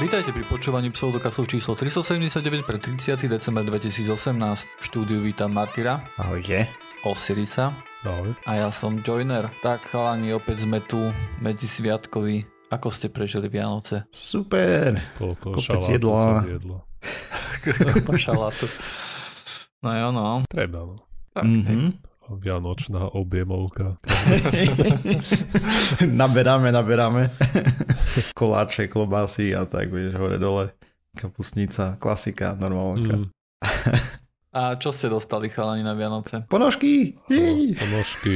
Vítajte pri počúvaní pseudokastu číslo 379 pre 30. december 2018. V štúdiu vítam Martyra, Ahojte. Osirisa Ahoj. a ja som Joiner. Tak chalani, opäť sme tu medzi sviatkovi. Ako ste prežili Vianoce? Super. Koľko Kopec jedla. Kopa šalátu. No jo, no. Treba, no. Tak, hej. Mhm. Vianočná objemovka. naberáme, naberáme. Koláče, klobásy a tak, vieš, hore dole. Kapusnica, klasika, normálka. Mm, A čo ste dostali chalani na Vianoce? Ponožky! Jej! ponožky.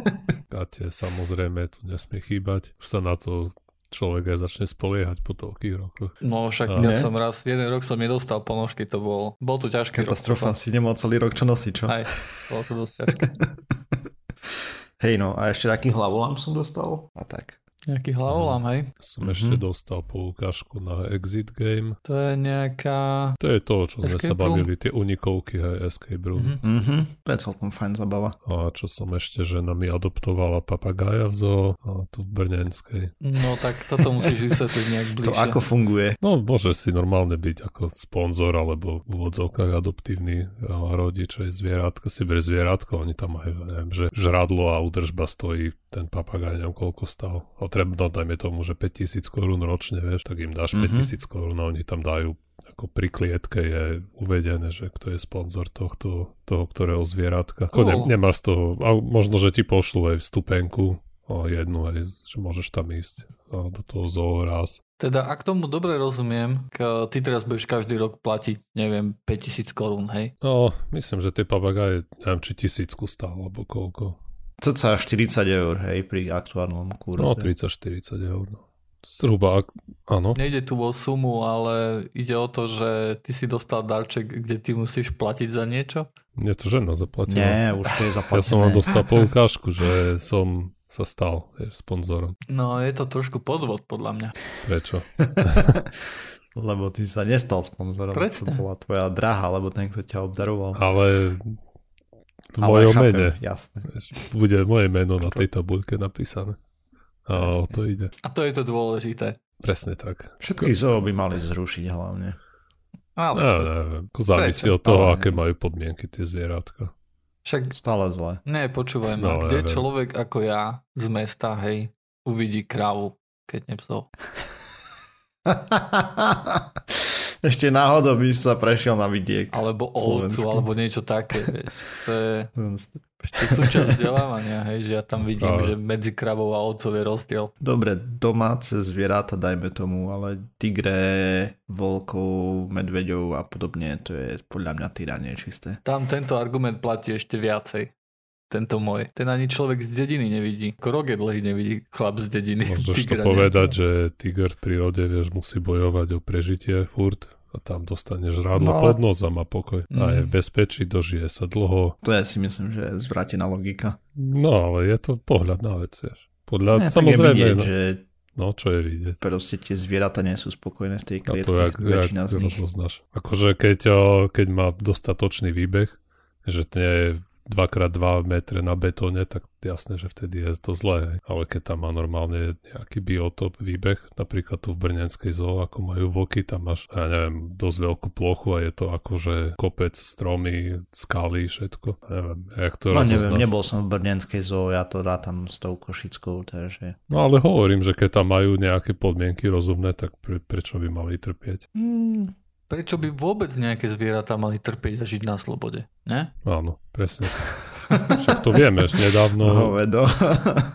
Kate, samozrejme, tu nesmie chýbať. Už sa na to človek aj začne spoliehať po toľkých rokoch. No však A- ja som raz, jeden rok som nedostal ponožky, to bol, bol to ťažký Katastrofa, rok. si nemal celý rok čo nosiť, čo? Aj, bolo to dosť ťažké. Hej no, a ešte taký hlavolám som dostal. A tak. Nejaký hlavolám, hej? Som Mhm. ešte dostal poukážku na Exit Game. To je nejaká... To je to, čo sme Escape sa room? bavili, tie unikovky, hej, Escape Room. Mhm. Mhm, to je celkom fajn zabava. A čo som ešte, žena mi adoptovala papagája v zoo, a tu v Brnenskej. No tak toto musíš vysvetliť nejak To bližšie. ako funguje? No, môže si normálne byť ako sponzor alebo v úvodzovkách adoptívny rodič aj zvieratka, si berie zvieratko, oni tam majú, neviem, že žradlo a údržba stojí ten papagaj, neviem koľko stal. A treba, no, dajme tomu, že 5000 korún ročne, vieš, tak im dáš Mhm. 5000 korún a oni tam dajú ako pri klietke je uvedené, že kto je sponzor tohto, toho ktorého zvieratka. Ako ne, Cool. nemáš z toho, a možno, že ti pošlu aj vstupenku, a jednu aj, že môžeš tam ísť do toho zoo raz. Teda ak tomu dobre rozumiem, k, ty teraz budeš každý rok platiť, neviem, 5000 korún, hej? No, myslím, že tie papagaje, neviem, či tisícku stál, alebo koľko. Cca 40 eur, hej, pri aktuálnom kurze. No, 30-40 eur. No. Zhruba, áno. Nejde tu o sumu, ale ide o to, že ty si dostal darček, kde ty musíš platiť za niečo. Mne to žena zaplatila. Nie, už to je ja som zaplatené. vám dostal poukážku, že som sa stal vieš, sponzorom. No je to trošku podvod podľa mňa. Prečo? Lebo ty sa nestal sponzorom. Predstav. To bola tvoja draha, lebo ten, kto ťa obdaroval. Ale v Ale mojom chápem, mene. Jasné. Vieš, bude moje meno na tej tabuľke napísané. A o to ide. A to je to dôležité. Presne tak. Všetky zoo by mali zrušiť hlavne. Ale neviem, ako závisí od toho, Ale- aké majú podmienky tie zvieratka. však Stále zle. ne, počúvaj ma, No, ja kde viem. človek ako ja z mesta, hej, uvidí kravu, keď nepsol. Ešte náhodou by sa prešiel na vidiek. Alebo ovcu, Slovenský. alebo niečo také, vieš. To je ešte súčasť vzdelávania, hej, že ja tam vidím, Ale- že medzi kravou a ovcov je rozdiel. Dobre, domáce zvieratá dajme tomu, ale tigre, volkov, medveďov a podobne, to je podľa mňa tyranie čisté. Tam tento argument platí ešte viacej. Tento môj. Ten ani človek z dediny nevidí. Krog je dlhý nevidí chlap z dediny. Môžeš to povedať, nejakého. že tiger v prírode, vieš, musí bojovať o prežitie furt a tam dostaneš rádlo No, ale- pod nos a má pokoj. A je v Mm. bezpečí, dožije sa dlho. To je si myslím, že je zvrátená logika. No, ale je to pohľad na vec, vieš. Podľa, je samozrejme, vidieť, no, že no, čo je vidieť. proste tie zvieratá nie sú spokojné v tej A to klietke, jak, jak väčšina z nich. rozoznáš. Akože keď, keď má dostatočný výbeh, že to nie je 2x2 metre na betóne, tak jasné, že vtedy je to zlé. Ale keď tam má normálne nejaký biotop výbeh, napríklad tu v Brnenskej zoo, ako majú vlky, tam máš, ja neviem, dosť veľkú plochu a je to akože kopec, stromy, skaly, všetko. Ja neviem, jak to No neviem, nebol som v Brnenskej zoo, ja to rátam s tou košickou, takže... No ale hovorím, že keď tam majú nejaké podmienky rozumné, tak pre, prečo by mali trpieť? Hmm, Prečo by vôbec nejaké zvieratá mali trpieť a žiť na slobode? Ne? Áno, presne. Však to vieme, že nedávno hovedo.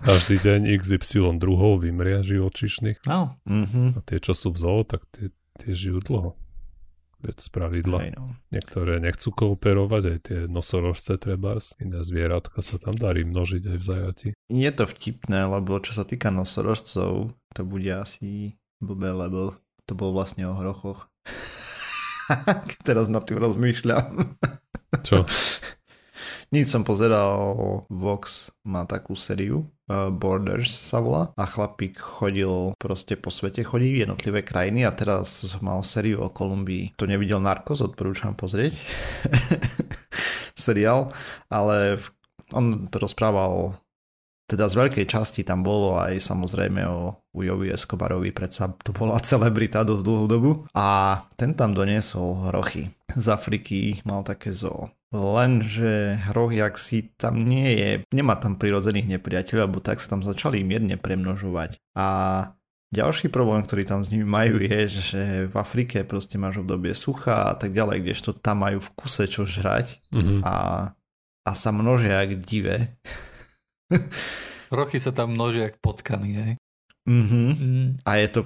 každý deň XY druhov vymrie živočišných Áno. Mhm. a tie, čo sú v zoo, tak tie, tie žijú dlho. Veď z pravidla. No. Niektoré nechcú kooperovať, aj tie nosorožce trebárs, iné zvieratka sa tam darí množiť aj v zajati. Je to vtipné, lebo čo sa týka nosorožcov, to bude asi blbé, lebo to bolo vlastne o hrochoch. Teraz nad tým rozmýšľam. Čo? Nic som pozeral, Vox má takú sériu, uh, Borders sa volá, a chlapík chodil proste po svete, chodí v jednotlivé krajiny a teraz mal sériu o Kolumbii. To nevidel Narcos, odporúčam pozrieť. Seriál, ale on to rozprával teda z veľkej časti tam bolo aj samozrejme o Ujovi Escobarovi, predsa to bola celebrita dosť dlhú dobu. A ten tam doniesol hrochy. Z Afriky mal také zoo. Lenže hrohiak si tam nie je, nemá tam prirodzených nepriateľov, alebo tak sa tam začali mierne premnožovať. A ďalší problém, ktorý tam s nimi majú je, že v Afrike proste máš obdobie sucha a tak ďalej, kdežto tam majú v kuse čo žrať Mhm. a, a sa množia jak dive. Rochy sa tam množia jak potkany, hej. Mhm. Mm. A je to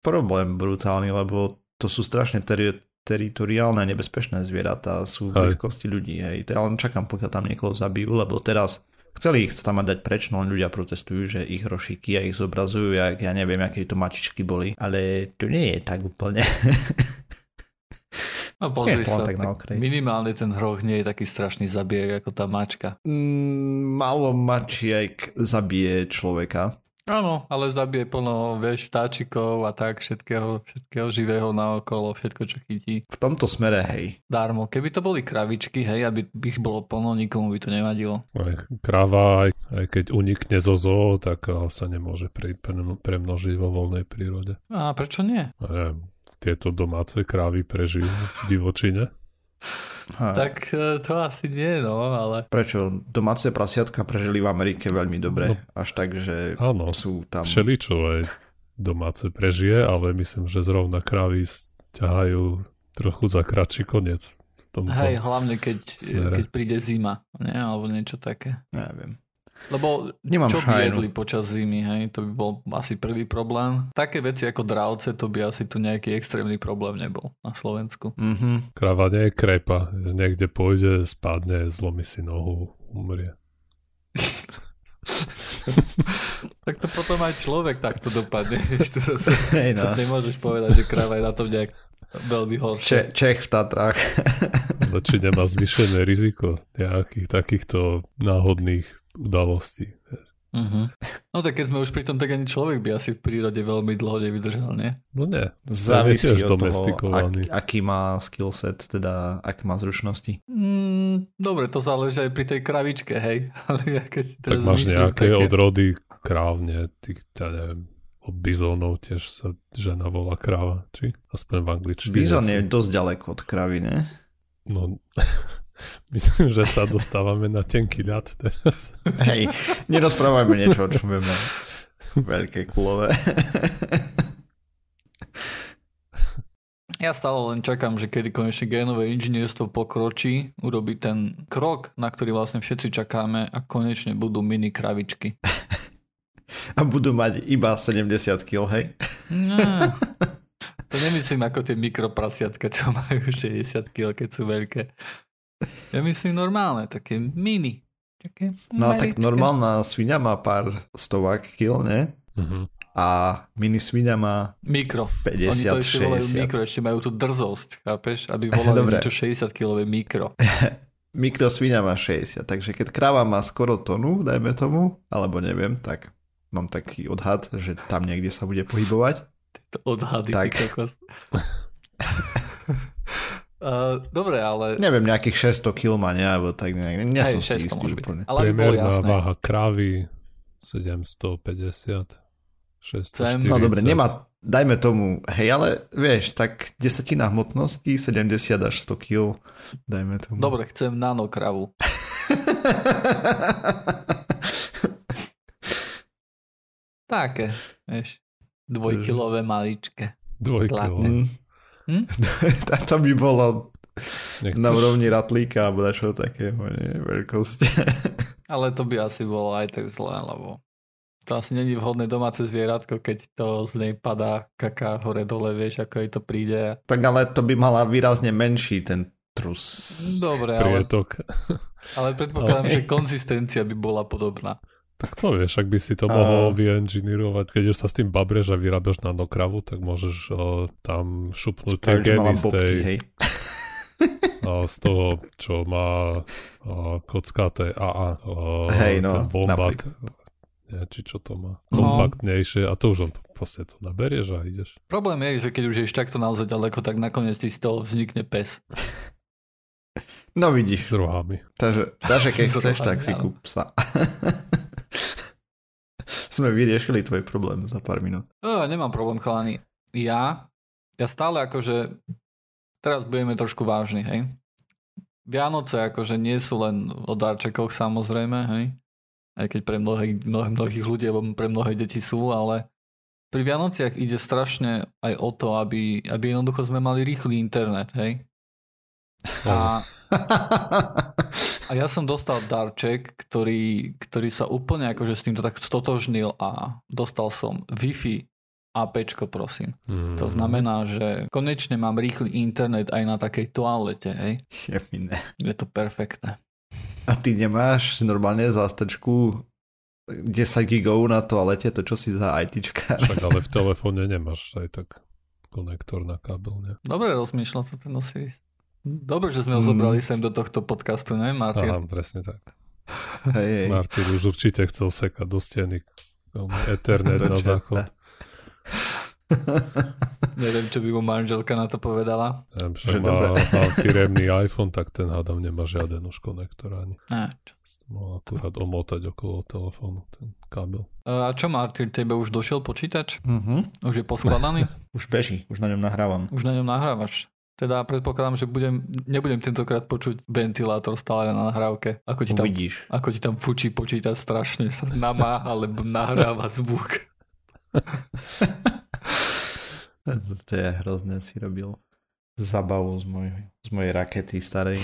problém brutálny, lebo to sú strašne teri- teritoriálne nebezpečné zvieratá, sú v blízkosti ľudí. Hej. Ja len čakám, pokiaľ tam niekoho zabijú, lebo teraz chceli ich tam dať preč, no ľudia protestujú, že ich rošiky a ich zobrazujú, jak ja neviem, aké to mačičky boli. Ale to nie je tak úplne. No pozri sa, tak na minimálne ten hroch nie je taký strašný zabijak ako tá mačka. Mm, Malo mačiek zabije človeka. Áno, ale zabije plno, vieš, vtáčikov a tak, všetkého, všetkého živého naokolo, všetko, čo chytí. V tomto smere, hej. Darmo. Keby to boli kravičky, hej, aby ich bolo plno, nikomu by to nevadilo. Aj kráva, aj, aj keď unikne zo zoo, tak sa nemôže pre, pre, premnožiť vo voľnej prírode. A prečo nie? Neviem, tieto domáce krávy prežijú v divočine. Ha. Tak e, to asi nie, no, ale... Prečo? Domáce prasiatka prežili v Amerike veľmi dobre. No. Až tak, že Áno, sú tam... všeličo aj domáce prežije, ale myslím, že zrovna krávy ťahajú trochu za kratší koniec. Hej, hlavne keď, smere. keď príde zima, nie? alebo niečo také. Neviem. Lebo Nemám čo by jedli počas zimy, hej, to by bol asi prvý problém. Také veci ako dravce, to by asi tu nejaký extrémny problém nebol na Slovensku. Mhm. Kráva nie je krepa, niekde pôjde, spadne, zlomí si nohu, umrie. Tak to potom aj človek takto dopadne. vieš, to zase Hej no. Nemôžeš povedať, že kráva je na tom nejak veľmi horšie. Če- Čech v Tatrách. Ale či nemá zvýšené riziko nejakých takýchto náhodných udalostí. Uh-huh. No tak keď sme už pri tom, tak ani človek by asi v prírode veľmi dlho nevydržal, nie? No nie. Závisí tiež od toho, domestikovaný. ak, aký má skillset, teda aké má zručnosti. Mm, dobre, to záleží aj pri tej kravičke, hej. Ale ja keď Tak máš myslím nejaké také- odrody krávne, tých, ja neviem, od bizónov tiež sa žena volá kráva, či? Aspoň v angličtine. Bizon sú- je dosť ďaleko od kravy, ne? No, myslím, že sa dostávame na tenký ľad teraz. Hej, nerozprávajme niečo, o čom vieme. Veľké kulové. Ja stále len čakám, že kedy konečne génové inžinierstvo pokročí, urobí ten krok, na ktorý vlastne všetci čakáme a konečne budú mini kravičky. A budú mať iba 70 kg, hej? No, nemyslím ako tie mikroprasiatka, čo majú 60 kg, keď sú veľké. Ja myslím normálne, také mini. Také No tak maličké. normálna svinia má pár stovák kg, ne? Mhm. A mini svinia má Mikro. Oni to ešte volajú 50-60. mikro, ešte majú tú drzosť, chápeš? Aby volali Dobre. niečo 60-kilové mikro. Mikrosvinia má 60, takže keď kráva má skoro tonu, dajme tomu, alebo neviem, tak mám taký odhad, že tam niekde sa bude pohybovať. To odhady, Tak. ty kokos. Uh, dobre, ale... Neviem, nejakých 600 kg má, ne, alebo tak nejak, nie som si 600 istý úplne. Ale Priemerná jasné. váha krávy 750, 640. No dobre, nemá, dajme tomu, hej, ale vieš, tak desatina hmotnosti, 70 až 100 kg, dajme tomu. Dobre, chcem nanokravu. Také, vieš. Dvojkilové maličké. Dvojkilo. Mm. Hm? to by bolo Nechceš, na úrovni ratlíka alebo dačo takého, nie, veľkosť. Ale to by asi bolo aj tak zlé, lebo to asi není vhodné domáce zvieratko, keď to z nej padá kaká hore dole, vieš, ako jej to príde. tak ale to by mala výrazne menší ten trus. Dobre, ale, prietok. ale predpokladám, Ale- že konzistencia by bola podobná. Tak to vieš, ak by si to A- mohol vyinžinírovať, keď už sa s tým babreš a vyrábaš nanokravu, tak môžeš o, tam šupnúť tie gény z, tej, bobky, hej. a z toho, čo má o, kockaté AA, o, Hej, no, ten napríklad. nie, či čo to má, No. kompaktnejšie a to už len proste to naberieš a ideš. Problém je, že keď už ješ takto naozaj ďaleko, tak nakoniec ti z toho vznikne pes. No vidíš, S rohami. takže, takže keď chceš, tak si kúp psa. Sme vyriešili tvoj problém za pár minút. O, nemám problém, chalani. Ja, ja stále akože, teraz budeme trošku vážni, hej. Vianoce akože nie sú len o darčekoch samozrejme, hej. Aj keď pre mnohých, mnohých, mnohých ľudí alebo pre mnohé deti sú, ale pri Vianociach ide strašne aj o to, aby, aby jednoducho sme mali rýchly internet, hej. A, a ja som dostal darček, ktorý, ktorý sa úplne akože s týmto tak stotožnil a dostal som Wi-Fi APčko, prosím. Mm. To znamená, že konečne mám rýchly internet aj na takej toalete, hej. Šefine. Je to perfektné. A ty nemáš normálne zástrčku 10 gigov na toalete, to čo si za ITčka. Však ale v telefóne nemáš aj tak konektor na kábel, ne? Dobre rozmýšľal to ten Osiris. Dobre, že sme ho Mm. zobrali sem do tohto podcastu, ne, Martin? Aha, presne tak. Hej, hej. Martin už určite chcel sekať do steny Ethernet Do na záchod. Neviem, čo by mu manželka na to povedala. Neviem, Že však má, dobre. má firemný iPhone, tak ten hádam nemá žiaden už konektor ani. Ne, čo. Mohol akurát omotať okolo telefónu ten kábel. A čo, Martin, tebe už došiel počítač? Mhm. Už je poskladaný? Už beží, už na ňom nahrávam. Už na ňom nahrávaš? Teda predpokladám, že budem, nebudem tentokrát počuť ventilátor stále na nahrávke. Ako ti tam, Uvidíš. ako ti tam fučí počítač strašne sa namáha, alebo nahráva zvuk. To je hrozné, si robil zabavu z, moj, z mojej rakety starej.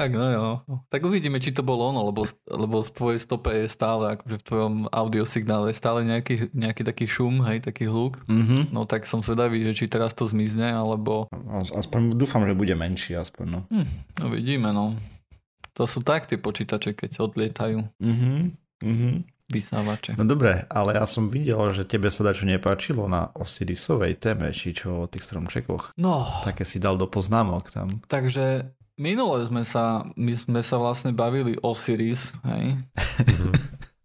Tak no jo. Tak uvidíme, či to bolo ono, lebo, lebo v tvojej stope je stále, akože v tvojom audiosignále je stále nejaký, nejaký taký šum, hej, taký hluk. Mhm. No tak som zvedavý, že či teraz to zmizne, alebo... As- Aspoň dúfam, že bude menší, aspoň no. No vidíme, no. To sú tak tie počítače, keď odlietajú Mhm. Mhm. vysávače. No dobre, ale ja som videl, že tebe sa dačo nepáčilo na Osirisovej téme, či čo o tých stromčekoch. No, Také si dal do poznámok tam. takže minule sme sa, my sme sa vlastne bavili o Siris, hej. Mhm.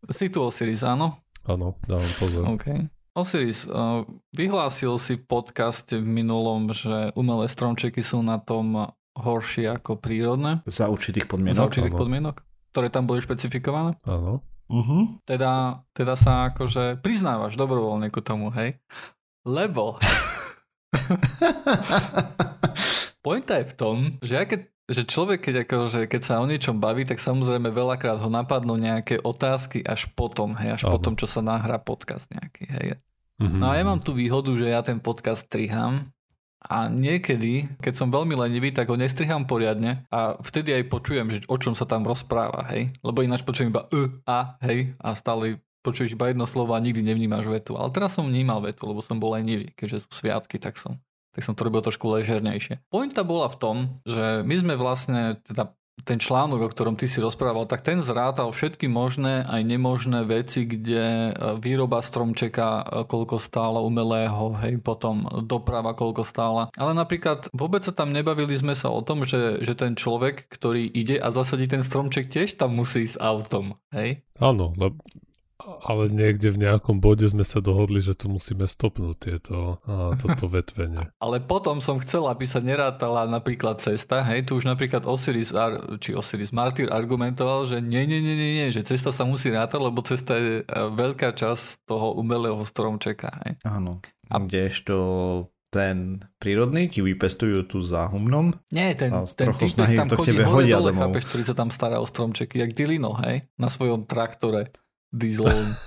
Si tu Osiris, áno? Áno, dávam pozor. OK. Osiris, uh, vyhlásil si v podcaste v minulom, že umelé stromčeky sú na tom horšie ako prírodné, Za určitých za podmienok. určitých áno. podmienok, ktoré tam boli špecifikované. Áno. Uh-huh. Teda, teda sa akože priznávaš dobrovoľne ku tomu, hej? Lebo pointa je v tom, že, ja keď, že človek, keď, akože, keď sa o niečom baví, tak samozrejme veľakrát ho napadnú nejaké otázky až potom, hej, až Áno. potom, čo sa nahrá podcast nejaký, hej. Mhm. No a ja mám tú výhodu, že ja ten podcast striham a niekedy, keď som veľmi lenivý, tak ho nestriham poriadne a vtedy aj počujem, že o čom sa tam rozpráva, hej. Lebo ináč počujem iba e, a, hej, a stále počuješ iba jedno slovo a nikdy nevnímaš vetu. Ale teraz som vnímal vetu, lebo som bol lenivý, keďže sú sviatky, tak som, tak som to robil trošku ležernejšie. Pointa bola v tom, že my sme vlastne, teda ten článok, o ktorom ty si rozprával, tak ten zrátal všetky možné aj nemožné veci, kde e, výroba stromčeka, e, koľko stála umelého, hej, potom doprava, koľko stála. Ale napríklad vôbec sa tam nebavili sme sa o tom, že, že ten človek, ktorý ide a zasadí ten stromček, tiež tam musí ísť autom, hej. Áno, lebo ale niekde v nejakom bode sme sa dohodli, že tu musíme stopnúť tieto, a toto vetvenie. Ale potom som chcel, aby sa nerátala napríklad cesta, hej, tu už napríklad Osiris, Ar- či Osiris Martyr argumentoval, že nie, nie, nie, nie, nie, že cesta sa musí rátať, lebo cesta je e, veľká časť toho umelého stromčeka, hej. Áno. A- kdežto ten prírodný ti vypestujú tu za humnom. Nie, ten, A ten trochou týpek snahy tam chodí tebe hore hodia dole, domov. chápeš, ktorý sa tam stará o stromčeky, jak Dilino, hej, na svojom traktore dieselovom.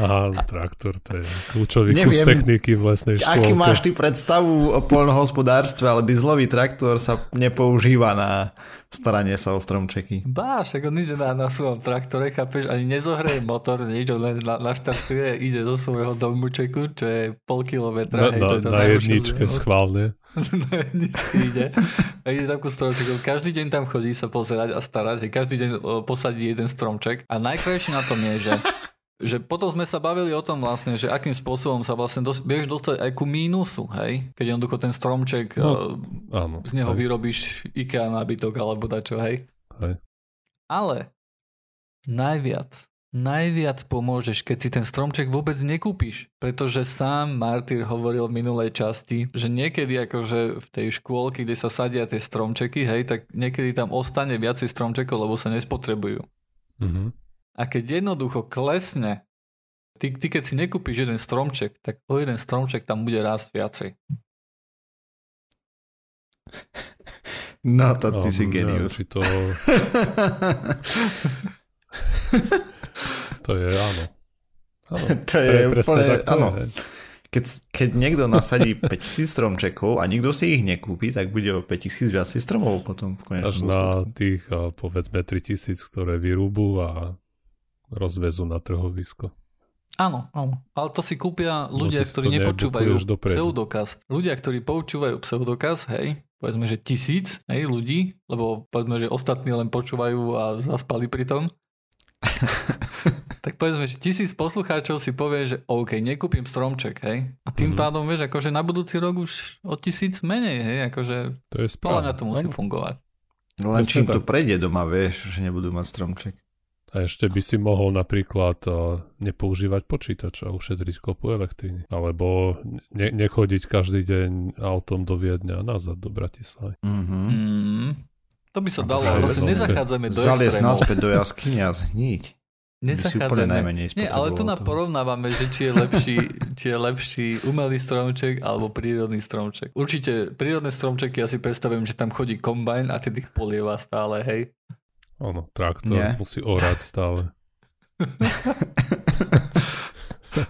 Aha, traktor, to je kľúčový kus Neviem, techniky v lesnej škôlke. Aký máš ty predstavu o poľnohospodárstve, ale dieselový traktor sa nepoužíva na staranie sa o stromčeky. Bá, však on ide na, na svojom traktore, chápeš, ani nezohreje motor, nič, on len na, naštartuje, ide zo svojho domčeku, čo je pol kilometra. Na, hej, na, to je to na jedničke schválne. na jedničke ide. A ide tam ku stromčekom. Každý deň tam chodí sa pozerať a starať. Hej, každý deň posadí jeden stromček. A najkrajšie na tom je, že že potom sme sa bavili o tom vlastne, že akým spôsobom sa vlastne dos- vieš dostať aj ku mínusu, hej? Keď jednoducho ten stromček, No, no, Áno. z neho hej, vyrobíš IKEA nábytok alebo dačo, hej? hej. Ale najviac, najviac pomôžeš, keď si ten stromček vôbec nekúpiš. Pretože sám Martyr hovoril v minulej časti, že niekedy akože v tej škôlke, kde sa sadia tie stromčeky, hej, tak niekedy tam ostane viacej stromčekov, lebo sa nespotrebujú. Mhm. A keď jednoducho klesne, ty, ty keď si nekúpiš jeden stromček, tak o jeden stromček tam bude rásť viacej. No to ty No, si genius. či to, to je áno. áno. to je Pre- úplne, tak to áno. je. Keď, keď niekto nasadí 5000 stromčekov a nikto si ich nekúpi, tak bude o 5000 viacej stromov potom v Až konečnom na dôsledku. tých, povedzme, 3000, ktoré vyrúbu a rozvezú na trhovisko. Áno, áno. Ale to si kúpia ľudia, si ktorí to nepočúvajú pseudokast. Ľudia, ktorí poučúvajú pseudokast, hej, povedzme, že tisíc hej, ľudí, lebo povedzme, že ostatní len počúvajú a zaspali pri tom. tak povedzme, že tisíc poslucháčov si povie, že OK, nekúpim stromček, hej. A tým Mhm. pádom, vieš, akože na budúci rok už o tisíc menej, hej, akože To je správne. mňa to musí Áno. fungovať. Len Presne čím to prejde doma, vieš, že nebudú mať stromček. A ešte by si mohol napríklad a, nepoužívať počítač a ušetriť kopu elektriny. Alebo ne- nechodiť každý deň autom do Viedňa a nazad do Bratislavy. Mhm. Mm, to by sa No dalo, zase nezachádzame do Zaliesť naspäť do jaskyne a zhniť. Najmenej Nie, ale tu na porovnávame, že či je lepší, či je lepší umelý stromček alebo prírodný stromček. Určite prírodné stromčeky ja si predstavujem, že tam chodí kombajn a tedy ich polieva stále, hej. Áno, traktor Nie. musí orať stále.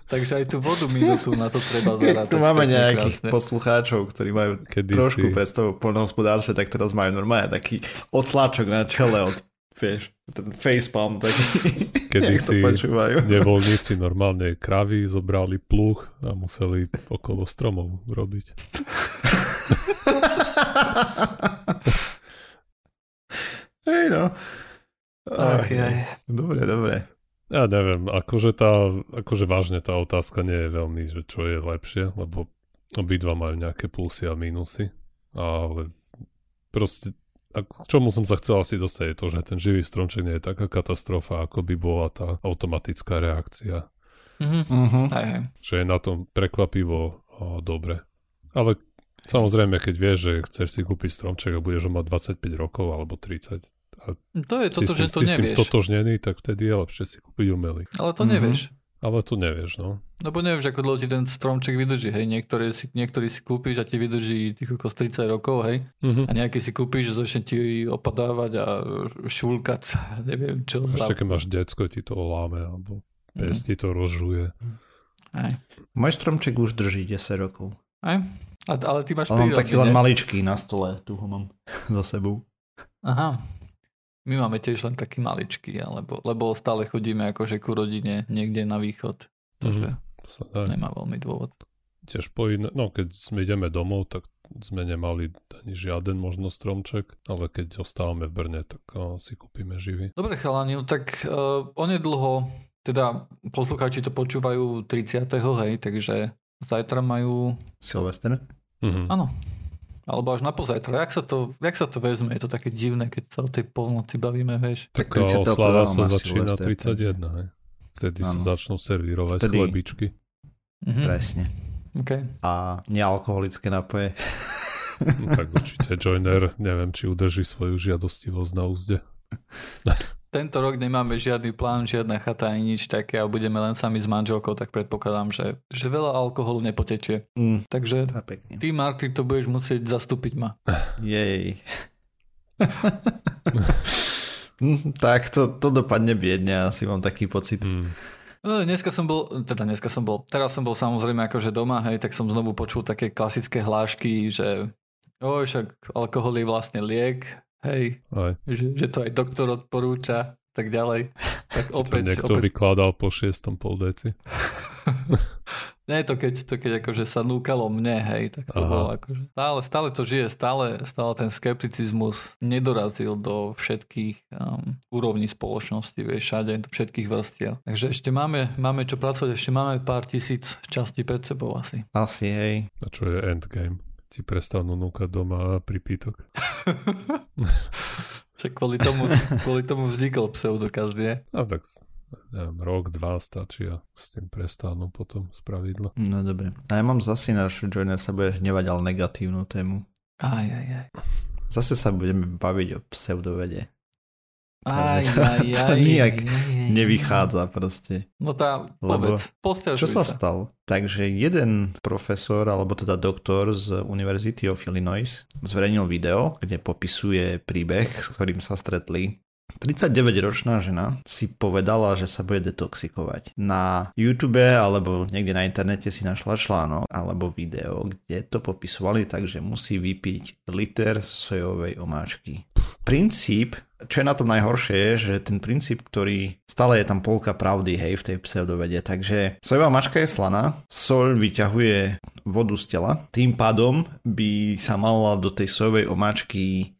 Takže aj tú vodu minútu na to treba zarátať. tu máme nejakých krásne. poslucháčov, ktorí majú Kedy trošku si, predstavu o poľnohospodárstve, tak teraz majú normálne taký otlačok na čele od, vieš, ten facepalm taký, Kedy si- počúvajú. nevoľníci normálne kravy zobrali pluch a museli okolo stromov robiť. Hej no. Ach, jaj. Dobre, dobre. Ja neviem, akože, tá, akože vážne tá otázka nie je veľmi, že čo je lepšie, lebo obidva majú nejaké plusy a minusy, ale proste a k čomu som sa chcel asi dostať je to, že ten živý stromček nie je taká katastrofa, ako by bola tá automatická reakcia. Hej, hej. že je na tom prekvapivo o, dobre. Ale samozrejme, keď vieš, že chceš si kúpiť stromček a budeš ho mať 25 rokov alebo 30 To je si toto, s tým, že to si s tým stotožnený, tak vtedy je lepšie si kúpiť umelý. Ale to Mhm. nevieš. Ale tu nevieš, no. Lebo nevieš, ako dlho ti ten stromček vydrží, hej. Niektoré si, niektorý si kúpiš a ti vydrží tých okolo 30 rokov, hej. Mhm. A nejaký si kúpiš a začne ti opadávať a šulkať sa, neviem čo. Ešte keď máš decko, ti to láme, alebo pes Mhm. ti to rozžuje. Hej. Môj stromček už drží 10 rokov. Hej. A, ale ty máš Ale mám prírodný, taký len maličký na stole, tu ho mám za sebou. Aha. My máme tiež len taký maličký, alebo, lebo stále chodíme akože ku rodine niekde na východ. Takže dá. nemá veľmi dôvod. Tiež po iné, no keď sme ideme domov, tak sme nemali ani žiaden možno stromček, ale keď ostávame v Brne, tak o, si kúpime živý. Dobre chalani, no tak uh, onedlho, teda poslucháči to počúvajú 30. hej, takže zajtra majú, Silvester? Mhm. áno, alebo až na pozajtra. Jak sa, to, jak sa to vezme? Je to také divné, keď sa o tej polnoci bavíme, vieš. Tak Tak 31. oslava sa začína Silvester, 31, hej. Vtedy sa Áno. začnú servírovať Vtedy- chlebičky. Mhm. Presne. Okay. A nealkoholické nápoje. No, tak určite Joiner, neviem, či udrží svoju žiadostivosť na úzde. Tento rok nemáme žiadny plán, žiadna chata ani nič také a budeme len sami s manželkou, tak predpokladám, že, že veľa alkoholu nepotečie. Mm, Takže pekne. ty, Marty, to budeš musieť zastúpiť ma. Jej. Mm, tak to, to dopadne biedne, asi mám taký pocit. Mm. No, dneska som bol, teda dneska som bol, teraz som bol samozrejme akože doma, hej, tak som znovu počul také klasické hlášky, že oj, však alkohol je vlastne liek, hej, Aj. že, že to aj doktor odporúča, tak ďalej. Tak To opäť, niekto opäť vykladal po šiestom pol deci. Nie, to keď, to keď akože sa núkalo mne, hej, tak to Aha. bolo akože... Stále, stále to žije, stále, stále ten skepticizmus nedorazil do všetkých um, úrovní spoločnosti, vieš, všade, do všetkých vrstiev. Takže ešte máme, máme čo pracovať, ešte máme pár tisíc častí pred sebou asi. Asi, hej. A čo je endgame? Ti prestanú núkať doma pripítok. Však kvôli tomu, kvôli tomu vznikol pseudokaz, nie? A tak neviem, rok, dva stačí a s tým prestanú potom z pravidla. No dobre. A ja mám zase náš Joiner sa bude hnevať, ale negatívnu tému. Aj, aj, aj. Zase sa budeme baviť o pseudovede. Aj, aj, to aj, nijak aj, aj, nevychádza proste. No tá, povedz, Čo sa sa. stalo? Takže jeden profesor, alebo teda doktor z University of Illinois zverejnil video, kde popisuje príbeh, s ktorým sa stretli 39-ročná žena si povedala, že sa bude detoxikovať. Na YouTube alebo niekde na internete si našla článok alebo video, kde to popisovali, takže musí vypiť liter sojovej omáčky. Princíp, čo je na tom najhoršie, je, že ten princíp, ktorý stále je tam polka pravdy, hej, v tej pseudovede. Takže sojová mačka je slaná, soľ vyťahuje vodu z tela, tým pádom by sa mala do tej sojovej omáčky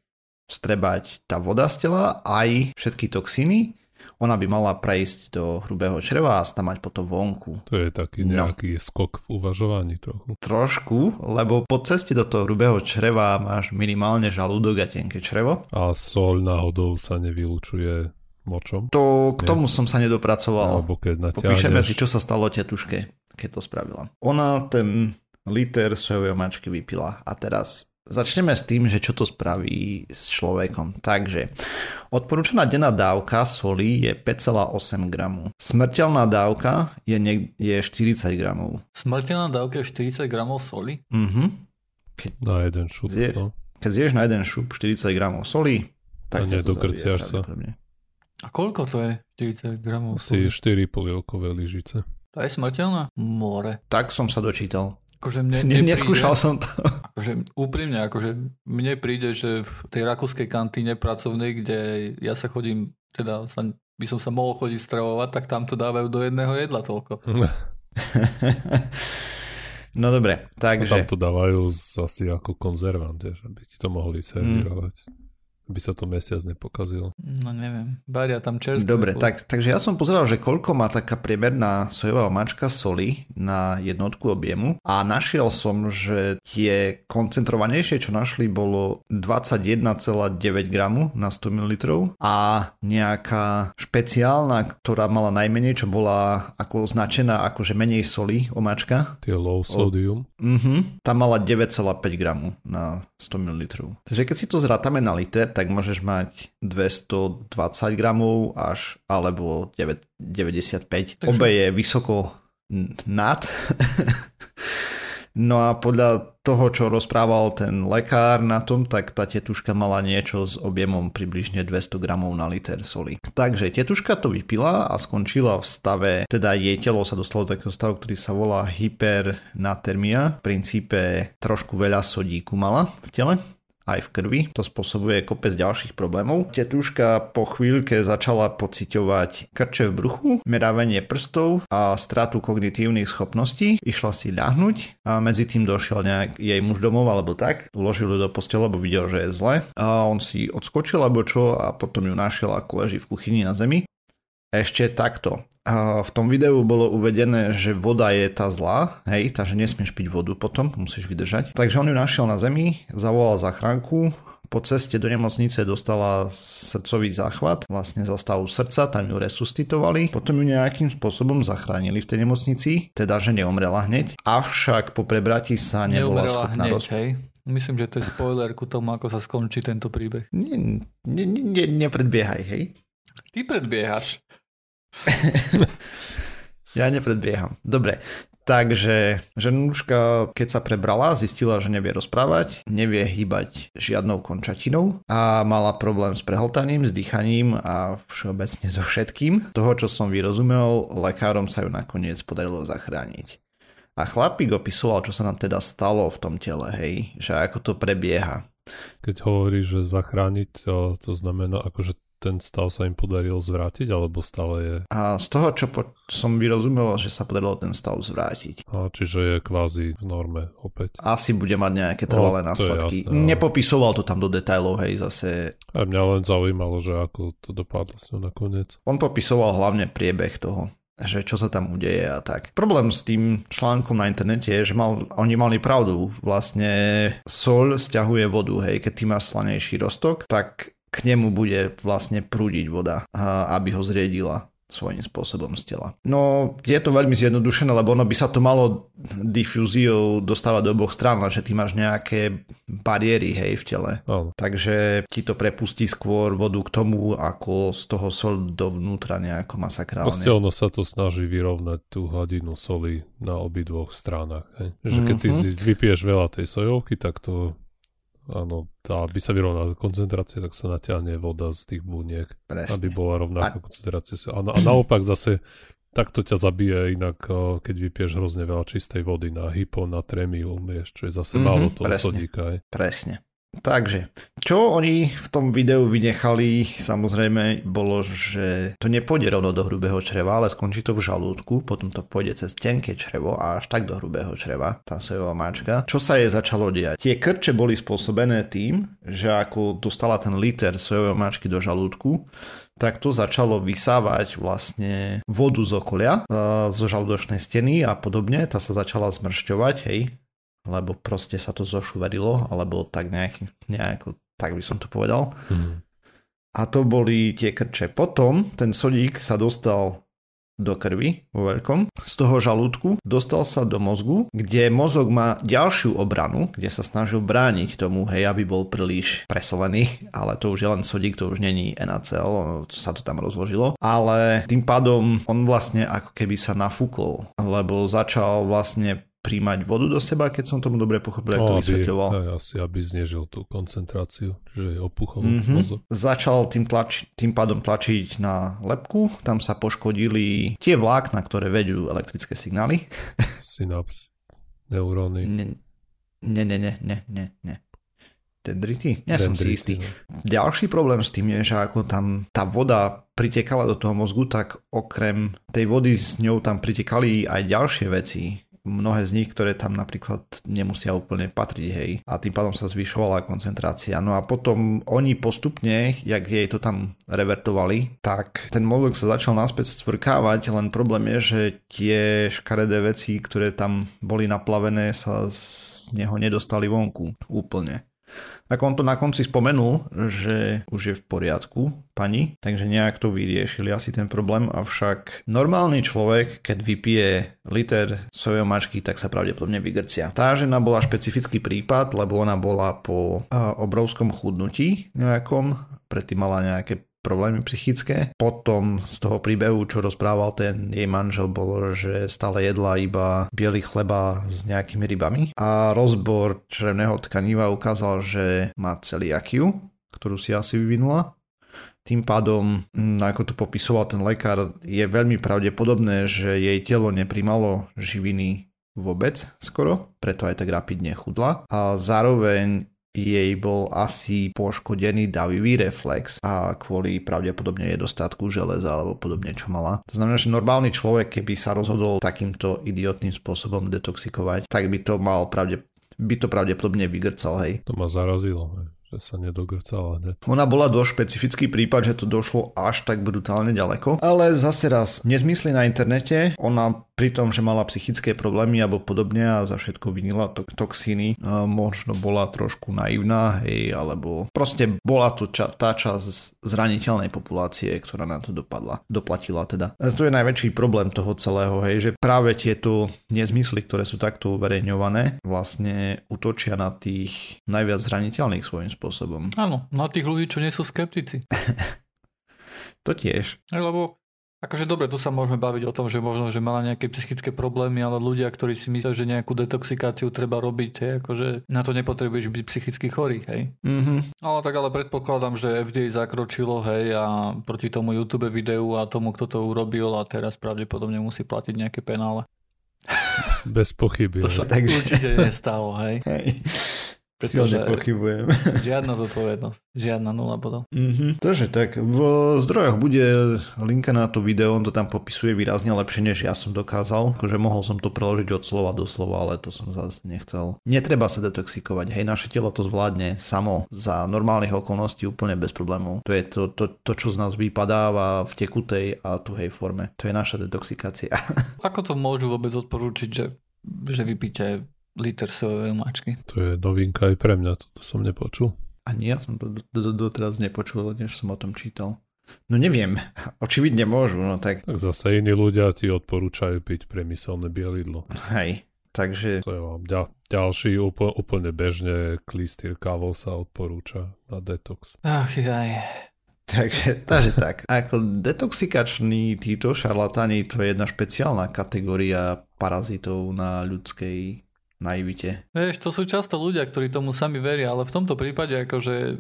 strebať tá voda z tela, aj všetky toxíny. Ona by mala prejsť do hrubého čreva a stamať potom vonku. To je taký No. nejaký skok v uvažovaní trochu. Trošku, lebo po ceste do toho hrubého čreva máš minimálne žalúdok a tenké črevo. A sol náhodou sa nevylučuje močom. To, k Nie. tomu som sa nedopracoval. Alebo keď Popíšeme natiahneš... si, čo sa stalo tetuške, keď to spravila. Ona ten liter sojovej mačky vypila a teraz začneme s tým, že čo to spraví s človekom. Takže odporúčaná denná dávka soli je 5,8 gramu. Smrteľná dávka je, niek- je 40 gramov. Smrteľná dávka je 40 gramov soli? Mhm. Na jeden šup, Zje- no. Keď zješ na jeden šup 40 gramov soli, tak A nedokrciaš sa. A koľko to je? 40 gramov Asi soli? 4 polievkové lyžice. To je smrteľná? More. Tak som sa dočítal. Akože mne, Ne, mne neskúšal príde, som to. Akože úprimne, akože mne príde, že v tej rakúskej kantíne pracovnej, kde ja sa chodím, teda sa, by som sa mohol chodiť stravovať, tak tam to dávajú do jedného jedla toľko. No dobre, Tam takže to dávajú z, asi ako konzervant, vieš, aby ti to mohli servírovať. Aby sa to mesiac nepokazilo. No neviem, varia tam čerstvé. Dobre, tak, takže ja som pozeral, že koľko má taká priemerná sojová mačka soli na jednotku objemu a našiel som, že tie koncentrovanejšie, čo našli, bolo 21,9 gramu na 100 ml a nejaká špeciálna, ktorá mala najmenej, čo bola ako označená ako že menej soli omáčka, Tie low sodium. Mhm, tam mala 9,5 gramu na 100 ml. Takže keď si to zrátame na liter, tak môžeš mať 220 gramov až alebo 9, 95. Takže- Obe je vysoko nad. No a podľa toho, čo rozprával ten lekár na tom, tak tá tetuška mala niečo s objemom približne 200 gramov na liter soli. Takže tetuška to vypila a skončila v stave, teda jej telo sa dostalo do takého stavu, ktorý sa volá hypernatermia. V princípe trošku veľa sodíku mala v tele aj v krvi. To spôsobuje kopec ďalších problémov. Tetuška po chvíľke začala pociťovať krče v bruchu, merávanie prstov a stratu kognitívnych schopností. Išla si ľahnuť a medzi tým došiel nejak jej muž domov alebo tak. Uložil ju do postele, lebo videl, že je zle. A on si odskočil alebo čo a potom ju našiel ako leží v kuchyni na zemi. Ešte takto. V tom videu bolo uvedené, že voda je tá zlá, hej, takže nesmieš piť vodu potom, musíš vydržať. Takže on ju našiel na zemi, zavolal zachránku, po ceste do nemocnice dostala srdcový záchvat, vlastne za stavu srdca, tam ju resuscitovali, potom ju nejakým spôsobom zachránili v tej nemocnici, teda že neomrela hneď, avšak po prebratí sa nebola Neumrela schopná hneď, roz... hej? Myslím, že to je spoiler ku tomu, ako sa skončí tento príbeh. Ne, ne, ne, nepredbiehaj, hej. Ty predbiehaš. Ja nepredbieham. Dobre, takže ženuška, keď sa prebrala, zistila, že nevie rozprávať, nevie hýbať žiadnou končatinou a mala problém s prehltaním, s dýchaním a všeobecne so všetkým. Toho, čo som vyrozumel, lekárom sa ju nakoniec podarilo zachrániť. A chlapík opisoval, čo sa nám teda stalo v tom tele, hej, že ako to prebieha. Keď hovoríš, že zachrániť, to znamená, akože ten stav sa im podaril zvrátiť, alebo stále je... A z toho, čo po- som vyrozumel, že sa podarilo ten stav zvrátiť. A čiže je kvázi v norme opäť. asi bude mať nejaké trvalé No, následky. jasné, ale- Nepopisoval to tam do detailov, hej, zase. A mňa len zaujímalo, že ako to dopadlo s ňou nakoniec. On popisoval hlavne priebeh toho že čo sa tam udeje a tak. Problém s tým článkom na internete je, že mal, oni mali pravdu. Vlastne sol stiahuje vodu, hej, keď ty máš slanejší roztok, tak k nemu bude vlastne prúdiť voda, aby ho zriedila svojím spôsobom z tela. No, je to veľmi zjednodušené, lebo ono by sa to malo difúziou dostávať do oboch strán, že ty máš nejaké bariéry, hej, v tele. Áno. Takže ti to prepustí skôr vodu k tomu, ako z toho sol dovnútra nejako masakrálne. Proste ono sa to snaží vyrovnať tú hladinu soli na obidvoch stranách. Hej. Že keď ty Mhm. vypiješ veľa tej sojovky, tak to áno, tá, aby sa vyrovnala koncentrácia, tak sa natiahne voda z tých buniek, Presne. aby bola rovnaká koncentrácia. A, na, a naopak zase takto ťa zabije inak, keď vypiješ hrozne veľa čistej vody na hyponatremiu, vieš, čo je zase Mhm, málo toho presne. sodíka. Hej. Presne. Takže, čo oni v tom videu vynechali, samozrejme, bolo, že to nepôjde rovno do hrubého čreva, ale skončí to v žalúdku, potom to pôjde cez tenké črevo a až tak do hrubého čreva, tá sojová máčka. Čo sa jej začalo diať? Tie krče boli spôsobené tým, že ako dostala ten liter sojovej máčky do žalúdku, tak to začalo vysávať vlastne vodu z okolia, a zo žalúdočnej steny a podobne, tá sa začala zmršťovať, hej, lebo proste sa to zošuverilo, alebo tak nejak, nejako, tak by som to povedal. Mhm. A to boli tie krče. Potom ten sodík sa dostal do krvi vo veľkom, z toho žalúdku, dostal sa do mozgu, kde mozog má ďalšiu obranu, kde sa snažil brániť tomu, hej, aby bol príliš presolený, ale to už je len sodík, to už není NaCl, sa to tam rozložilo, ale tým pádom on vlastne ako keby sa nafúkol, lebo začal vlastne príjmať vodu do seba, keď som tomu dobre pochopil, ako to No, vysvetľoval. aj, asi, aby znižil tú koncentráciu, že je opuchol Mhm. mozog. Začal tým, tlač, tým pádom tlačiť na lepku, tam sa poškodili tie vlákna, ktoré vedú elektrické signály. Synaps, neuróny, Ne, ne, ne, ne, ne, ne, ne. Dendrity? Nie som si istý. no. Ďalší problém s tým je, že ako tam tá voda pritekala do toho mozgu, tak okrem tej vody s ňou tam pritekali aj ďalšie veci. Mnohé z nich, ktoré tam napríklad nemusia úplne patriť, hej. A tým pádom sa zvyšovala koncentrácia. No a potom oni postupne, jak jej to tam revertovali, tak ten mozog sa začal naspäť stvrkávať, len problém je, že tie škaredé veci, ktoré tam boli naplavené, sa z neho nedostali vonku úplne. Tak on to na konci spomenul, že už je v poriadku, pani, takže nejak to vyriešili asi ten problém, avšak normálny človek, keď vypije liter sojovej mačky, tak sa pravdepodobne vygrcia. Tá žena bola špecifický prípad, lebo ona bola po obrovskom chudnutí nejakom, predtým mala nejaké problémy psychické. Potom z toho príbehu, čo rozprával ten jej manžel, bolo, že stále jedla iba biely chleba s nejakými rybami. A rozbor črevného tkaniva ukázal, že má celiakiu, ktorú si asi vyvinula. Tým pádom, mm, ako to popisoval ten lekár, je veľmi pravdepodobné, že jej telo neprimalo živiny vôbec skoro, preto aj tak rapidne chudla. A zároveň jej bol asi poškodený davivý reflex a kvôli pravdepodobne nedostatku železa alebo podobne, čo mala. To znamená, že normálny človek, keby sa rozhodol takýmto idiotným spôsobom detoxikovať, tak by to mal pravde, by to pravdepodobne vygrcal, hej. To ma zarazilo, hej, sa nedogrcala hneď. Ona bola dosť špecifický prípad, že to došlo až tak brutálne ďaleko. Ale zase raz, nezmysly na internete, ona pri tom, že mala psychické problémy alebo podobne a za všetko vinila to- toxíny, možno bola trošku naivná, hej, alebo proste bola to ča- tá časť zraniteľnej populácie, ktorá na to dopadla, doplatila teda. To je najväčší problém toho celého, hej, že práve tieto nezmysly, ktoré sú takto uverejňované, vlastne utočia na tých najviac zraniteľných svojím spôsobom. Áno, na tých ľudí, čo nie sú skeptici. To tiež. Lebo akože dobre, tu sa môžeme baviť o tom, že možno, že mala nejaké psychické problémy, ale ľudia, ktorí si myslia, že nejakú detoxikáciu treba robiť, hej, akože na to nepotrebuješ byť psychicky chorý, hej. Mhm. Ale tak ale predpokladám, že FDA zakročilo, hej, a proti tomu YouTube videu a tomu, kto to urobil a teraz pravdepodobne musí platiť nejaké penále. Bez pochyby. To sa Takže- určite nestalo, hej. Hej. Pretože Silne pochybujem. žiadna zodpovednosť, žiadna nula bodov. Mhm. Takže tak, v zdrojoch bude linka na to video, on to tam popisuje výrazne lepšie, než ja som dokázal. Akože mohol som to preložiť od slova do slova, ale to som zase nechcel. Netreba sa detoxikovať, hej, naše telo to zvládne samo za normálnych okolností úplne bez problémov. To je to, to, to čo z nás vypadáva v tekutej a tuhej forme. To je naša detoxikácia. Ako to môžu vôbec odporúčiť, že, že vypíte liter sojovej mačky? To je novinka aj pre mňa, toto som nepočul. Ani ja som to do- do- doteraz nepočul, než som o tom čítal. No neviem, očividne môžu, no tak Tak zase iní ľudia ti odporúčajú piť priemyselné bielidlo. hej. Takže To je vám ďal, ďalší úplne, úplne bežne klistýr kávou sa odporúča na detox. Ach, jaj. Takže, takže tak. Ako detoxikační títo šarlatáni, to je jedna špeciálna kategória parazitov na ľudskej naivite. Vieš, to sú často ľudia, ktorí tomu sami veria, ale v tomto prípade akože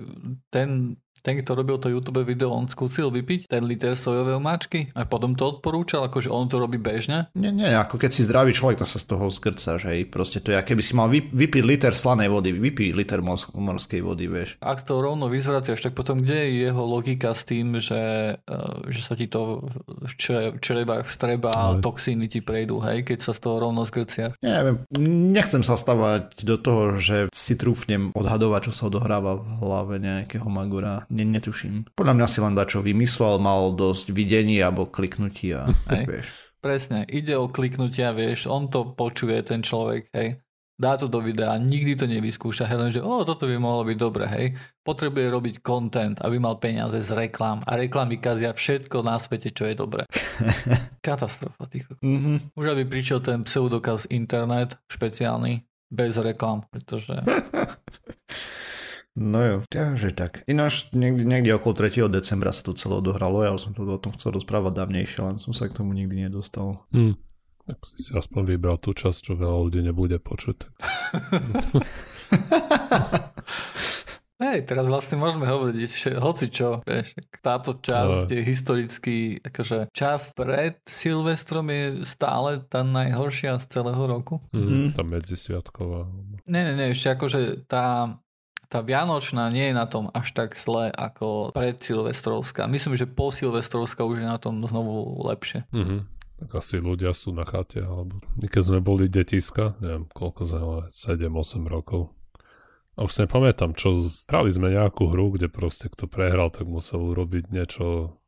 ten, ten, kto robil to YouTube video, on skúsil vypiť ten liter sojovej mačky a potom to odporúčal, akože on to robí bežne. Nie, nie, ako keď si zdravý človek, to sa z toho zgrcaš, hej. Proste to je, keby si mal vy, vypiť liter slanej vody, vypiť liter mors- morskej vody, vieš. Ak to rovno vyzvraciaš, tak potom kde je jeho logika s tým, že, eh, že sa ti to v čre- črebách vstreba a Ale- toxíny ti prejdú, hej, keď sa z toho rovno zgrciaš. Neviem, nechcem sa stavať do toho, že si trúfnem odhadovať, čo sa odohráva v hlave nejakého magora. Ne, netuším. Podľa mňa si len dačo vymyslel, mal dosť videní alebo kliknutí a Hej. vieš. Presne, ide o kliknutia, vieš, on to počuje, ten človek, hej. Dá to do videa, nikdy to nevyskúša, hej, lenže, o, toto by mohlo byť dobre, hej. Potrebuje robiť content, aby mal peniaze z reklám a reklamy kazia všetko na svete, čo je dobré. Katastrofa, kokos. Mhm. Už aby prišiel ten pseudokaz internet špeciálny, bez reklám, pretože No jo, takže tak. Ináč niekde, niekde okolo 3. decembra sa to celé odohralo, ja už som to o tom chcel rozprávať dávnejšie, len som sa k tomu nikdy nedostal. Hm. Tak si si aspoň vybral tú časť, čo veľa ľudí nebude počuť. Hej, teraz vlastne môžeme hovoriť že hoci čo, vieš, táto časť je historicky, akože čas pred Silvestrom je stále tá najhoršia z celého roku. Hm. Tá medzisviatková. Nie, nie, nie, ešte akože tá, tá Vianočná nie je na tom až tak zle ako pred Silvestrovská. Myslím, že po Silvestrovská už je na tom znovu lepšie. Mhm. Tak asi ľudia sú na chate, alebo keď sme boli detiska, neviem, koľko sme mali, 7-8 rokov. A už si nepamätám, čo, hrali sme nejakú hru, kde proste kto prehral, tak musel urobiť niečo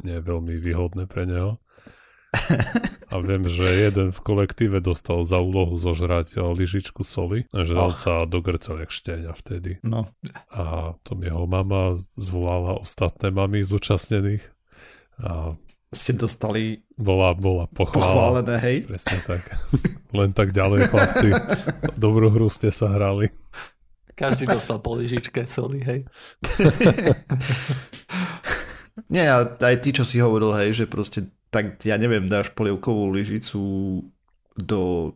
nie veľmi výhodné pre neho. A viem, že jeden v kolektíve dostal za úlohu zožrať eh, lyžičku soli, že dal sa do grcel jak šteňa vtedy. No, A tom jeho mama zvolala ostatné mamy zúčastnených a ste dostali bola, bola pochvála. pochválené, hej? Presne tak. Len tak ďalej, chlapci. Dobrú hru ste sa hrali. Každý dostal po lyžičke soli, hej. Nie, a aj ty, čo si hovoril, hej, že proste, tak ja neviem, dáš polievkovú lyžicu do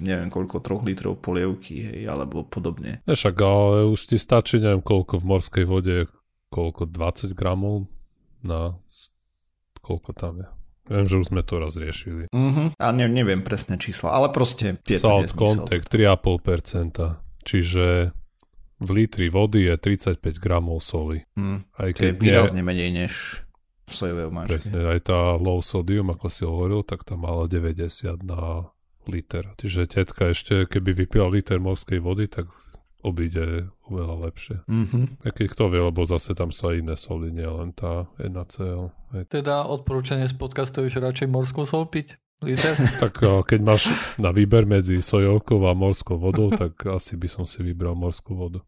neviem koľko, troch litrov polievky, hej, alebo podobne. Však ale už ti stačí, neviem koľko v morskej vode, koľko 20 gramov na koľko tam je. Viem, že už sme to raz riešili. Uh-huh. A ne, neviem presné čísla, ale proste je Salt contact 3,5%, čiže v litri vody je 35 gramov soli. Mm, Aj to je keď nie, výrazne menej než v sojovej omáčke. presne, aj tá low sodium, ako si hovoril, tak tam mala 90 na liter. Čiže tetka ešte, keby vypila liter morskej vody, tak obíde oveľa lepšie. Mm-hmm. Aj keď kto vie, lebo zase tam sú aj iné soli, nie len tá NaCl. Aj Teda odporúčanie z podcastu je, že radšej morskú sol piť. Liter? Tak a keď máš na výber medzi sojovkou a morskou vodou, tak asi by som si vybral morskú vodu.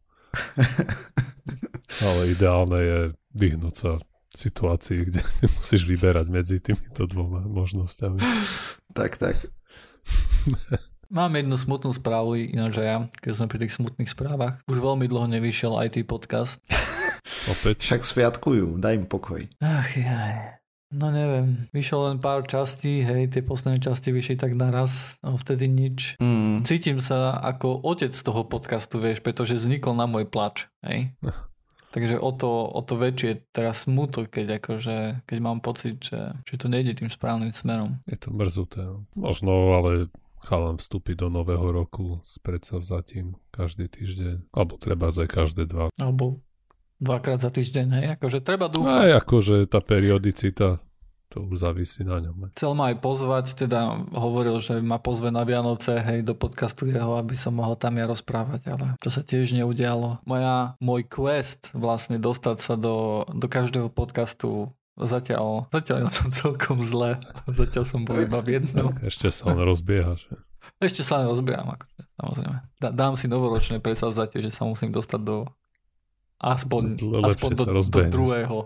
Ale ideálne je vyhnúť sa situácii, kde si musíš vyberať medzi týmito dvoma možnosťami. Tak, tak. Mám jednu smutnú správu, ináč aj ja, keď sme pri tých smutných správach. Už veľmi dlho nevyšiel IT podcast. Opäť Však sviatkujú, daj im pokoj. Ach jaj. No neviem, vyšiel len pár častí, hej, tie posledné časti vyšli tak naraz a vtedy nič. Mm. Cítim sa ako otec toho podcastu, vieš, pretože vznikol na môj plač, hej. Takže o to, o to väčšie teraz smutok, keď akože, keď mám pocit, že, že to nejde tým správnym smerom. je to mrzuté. no. Možno, ale chalan vstúpi do nového roku s predsavzatím každý týždeň. Alebo treba aj každé dva. Alebo dvakrát za týždeň, hej, akože treba dúfať. Aj akože tá periodicita, to už závisí na ňom. Chcel ma aj pozvať, teda hovoril, že ma pozve na Vianoce, hej, do podcastu jeho, aby som mohol tam ja rozprávať, ale to sa tiež neudialo. Moja, môj quest vlastne dostať sa do, do každého podcastu zatiaľ, zatiaľ tom celkom zle. Zatiaľ som bol iba v jednom. Ešte sa len rozbieha. Že? Ešte sa len rozbieham, akože, samozrejme. Dá, dám si novoročné predsavzatie, že sa musím dostať do aspoň, aspoň do, do druhého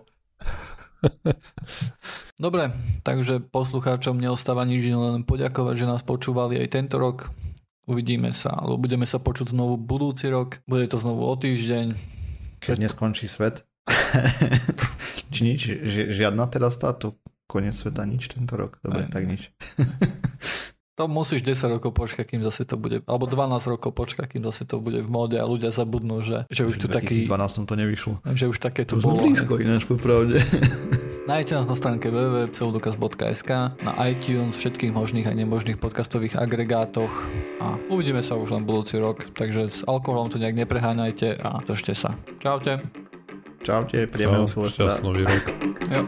Dobre, takže poslucháčom neostáva nič len poďakovať, že nás počúvali aj tento rok. Uvidíme sa, alebo budeme sa počuť znovu budúci rok. Bude to znovu o týždeň. Keď neskončí svet. Či nič, ži, žiadna teraz táto koniec sveta, nič tento rok. Dobre, aj. tak nič. To musíš 10 rokov počkať, kým zase to bude, alebo 12 rokov počkať, kým zase to bude v móde a ľudia zabudnú, že, že už tu taký... V 2012 to nevyšlo. Že už také to, to bolo. blízko ináč, popravde. Nájdete nás na stránke www.pseudokaz.sk, na iTunes, všetkých možných a nemožných podcastových agregátoch a uvidíme sa už len budúci rok, takže s alkoholom to nejak nepreháňajte a držte sa. Čaute. Čaute, príjemného Čau, Šťastný rok. Jo.